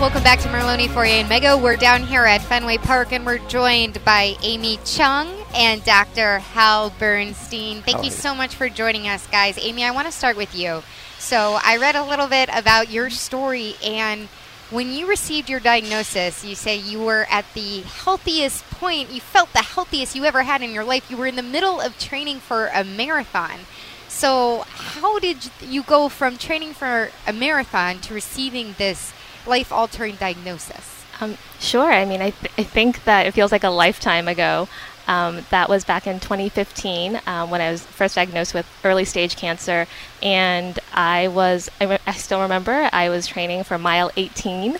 Welcome back to Merloni, Fauria, and Mego. We're down here at Fenway Park, and we're joined by Amy Chung and Dr. Hal Burstein. Thank you so much for joining us, guys. Amy, I want to start with you. So, I read a little bit about your story, and when you received your diagnosis, you say you were at the healthiest point, you felt the healthiest you ever had in your life. You were in the middle of training for a marathon. So, how did you go from training for a marathon to receiving this life altering diagnosis? Um, sure. I mean, I, th- I think that it feels like a lifetime ago. Um, that was back in 2015 um, when I was first diagnosed with early stage cancer. And I was, I, re- I still remember, I was training for mile 18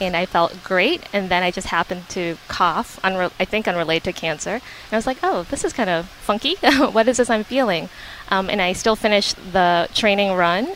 and I felt great. And then I just happened to cough, unre- I think unrelated to cancer. And I was like, oh, this is kind of funky. what is this I'm feeling? Um, and I still finished the training run.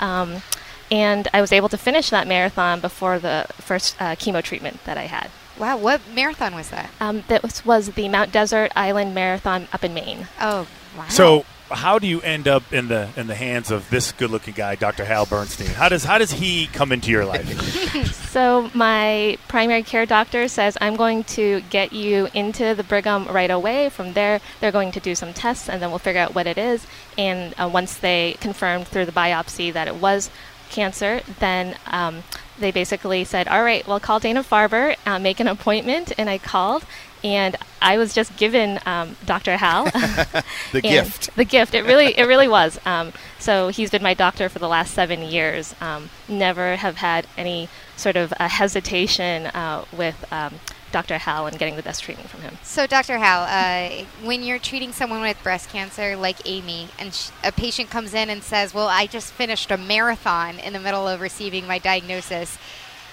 Um, and I was able to finish that marathon before the first uh, chemo treatment that I had. Wow, what marathon was that? Um, that was, was the Mount Desert Island Marathon up in Maine. Oh, wow. So, how do you end up in the in the hands of this good-looking guy, Dr. Hal Burstein? How does how does he come into your life? So my primary care doctor says I'm going to get you into the Brigham right away. From there, they're going to do some tests, and then we'll figure out what it is. And uh, once they confirmed through the biopsy that it was cancer, then um, they basically said, "All right, well, call Dana Farber, uh, make an appointment." And I called, and I was just given um, Dr. Hal The gift. The gift. It really, it really was. Um, so he's been my doctor for the last seven years. Um, never have had any sort of uh, hesitation uh, with um, Dr. Hal and getting the best treatment from him. So, Dr. Hal, uh, when you're treating someone with breast cancer like Amy, and sh- a patient comes in and says, Well, I just finished a marathon in the middle of receiving my diagnosis,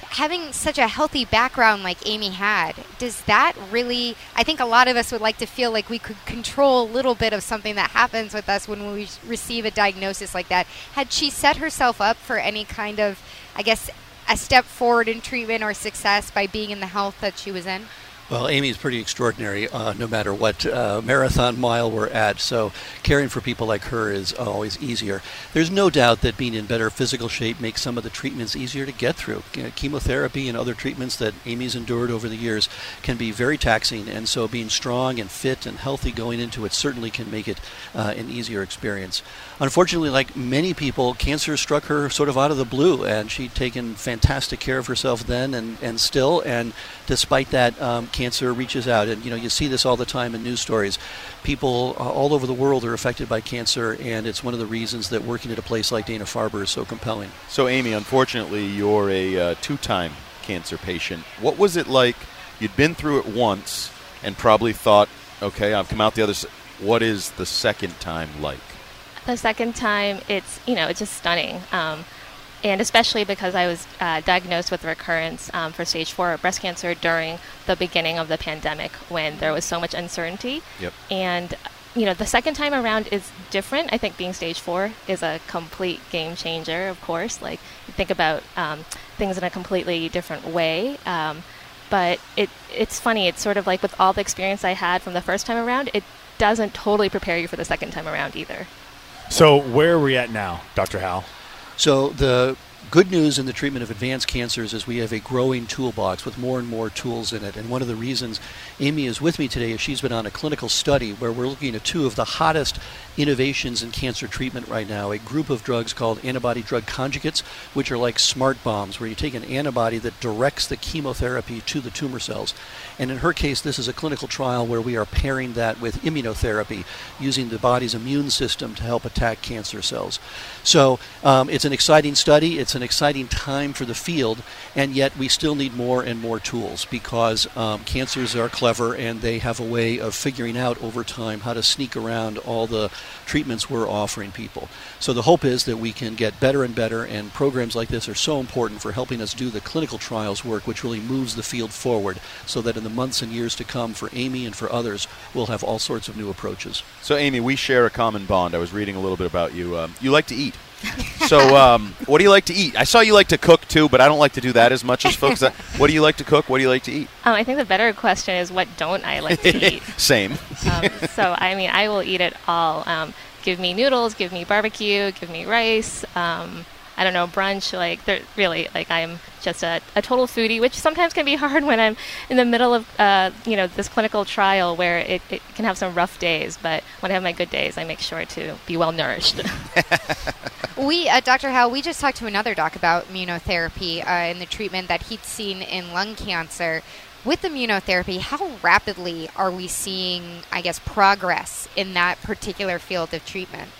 having such a healthy background like Amy had, does that really? I think a lot of us would like to feel like we could control a little bit of something that happens with us when we receive a diagnosis like that. Had she set herself up for any kind of, I guess, a step forward in treatment or success by being in the health that she was in? Well, Amy is pretty extraordinary, uh, no matter what uh, marathon mile we're at. So, caring for people like her is always easier. There's no doubt that being in better physical shape makes some of the treatments easier to get through. Chemotherapy and other treatments that Amy's endured over the years can be very taxing, and so being strong and fit and healthy going into it certainly can make it uh, an easier experience. Unfortunately, like many people, cancer struck her sort of out of the blue, and she'd taken fantastic care of herself then and, and still. And despite that, um, cancer reaches out. And you know, you see this all the time in news stories. People uh, all over the world are affected by cancer, and it's one of the reasons that working at a place like Dana Farber is so compelling. So, Amy, unfortunately, you're a uh, two time cancer patient. What was it like? You'd been through it once and probably thought, okay, I've come out the other side. What is the second time like? The second time, it's you know it's just stunning, um, and especially because I was uh, diagnosed with recurrence um, for stage four breast cancer during the beginning of the pandemic when there was so much uncertainty. Yep. And you know the second time around is different. I think being stage four is a complete game changer. Of course, like you think about um, things in a completely different way. Um, but it it's funny. It's sort of like with all the experience I had from the first time around, it doesn't totally prepare you for the second time around either. So, where are we at now, Dr. Hal? So the good news in the treatment of advanced cancers is we have a growing toolbox with more and more tools in it. And one of the reasons Amy is with me today is she's been on a clinical study where we're looking at two of the hottest innovations in cancer treatment right now. A group of drugs called antibody drug conjugates, which are like smart bombs, where you take an antibody that directs the chemotherapy to the tumor cells. And in her case, this is a clinical trial where we are pairing that with immunotherapy, using the body's immune system to help attack cancer cells. So um, it's an exciting study. It's an exciting time for the field, and yet we still need more and more tools because um, cancers are clever and they have a way of figuring out over time how to sneak around all the treatments we're offering people. So the hope is that we can get better and better, and programs like this are so important for helping us do the clinical trials work, which really moves the field forward, so that in the months and years to come, for Amy and for others, we'll have all sorts of new approaches. So, Amy, we share a common bond. I was reading a little bit about you. Um, you like to eat. So, um, what do you like to eat? I saw you like to cook too, but I don't like to do that as much as folks. what do you like to cook? What do you like to eat? Um, I think the better question is what don't I like to eat? Same. Um, so, I mean, I will eat it all. Um, give me noodles, give me barbecue, give me rice. Um, I don't know, brunch. Like, they're really like I'm just a, a total foodie, which sometimes can be hard when I'm in the middle of uh, you know this clinical trial where it, it can have some rough days. But when I have my good days, I make sure to be well nourished. we, uh, Dr. Hal, we just talked to another doc about immunotherapy uh, and the treatment that he'd seen in lung cancer. With immunotherapy, how rapidly are we seeing, I guess, progress in that particular field of treatment?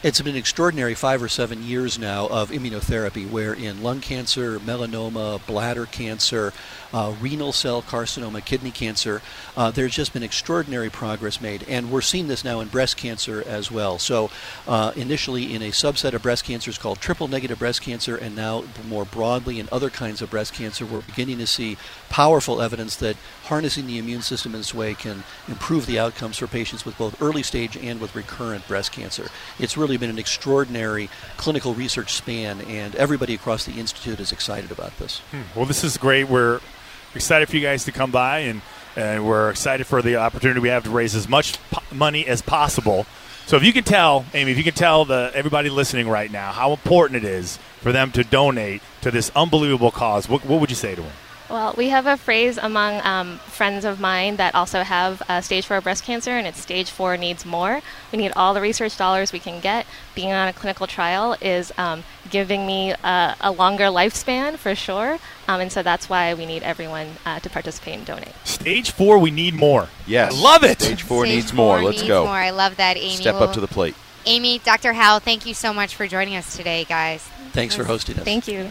It's been extraordinary five or seven years now of immunotherapy, where in lung cancer, melanoma, bladder cancer, uh, renal cell carcinoma, kidney cancer, uh, there's just been extraordinary progress made. And we're seeing this now in breast cancer as well. So, uh, initially in a subset of breast cancers called triple negative breast cancer, and now more broadly in other kinds of breast cancer, we're beginning to see powerful evidence that harnessing the immune system in this way can improve the outcomes for patients with both early stage and with recurrent breast cancer. It's really been an extraordinary clinical research span, and everybody across the Institute is excited about this. Hmm. Well, this is great. We're excited for you guys to come by, and, and we're excited for the opportunity we have to raise as much po- money as possible. So if you can tell, Amy, if you can tell the everybody listening right now how important it is for them to donate to this unbelievable cause, what, what would you say to them? Well, we have a phrase among um, friends of mine that also have uh, stage four breast cancer, and it's stage four needs more. We need all the research dollars we can get. Being on a clinical trial is um, giving me a, a, longer lifespan for sure, um, and so that's why we need everyone uh, to participate and donate. Stage four, we need more. Yes, I love it. Stage four Stage needs four more. Let's needs go. More. I love that, Amy. Step up to the plate. Amy, Dr. Hal, thank you so much for joining us today, guys. Thanks for hosting us. Thank you.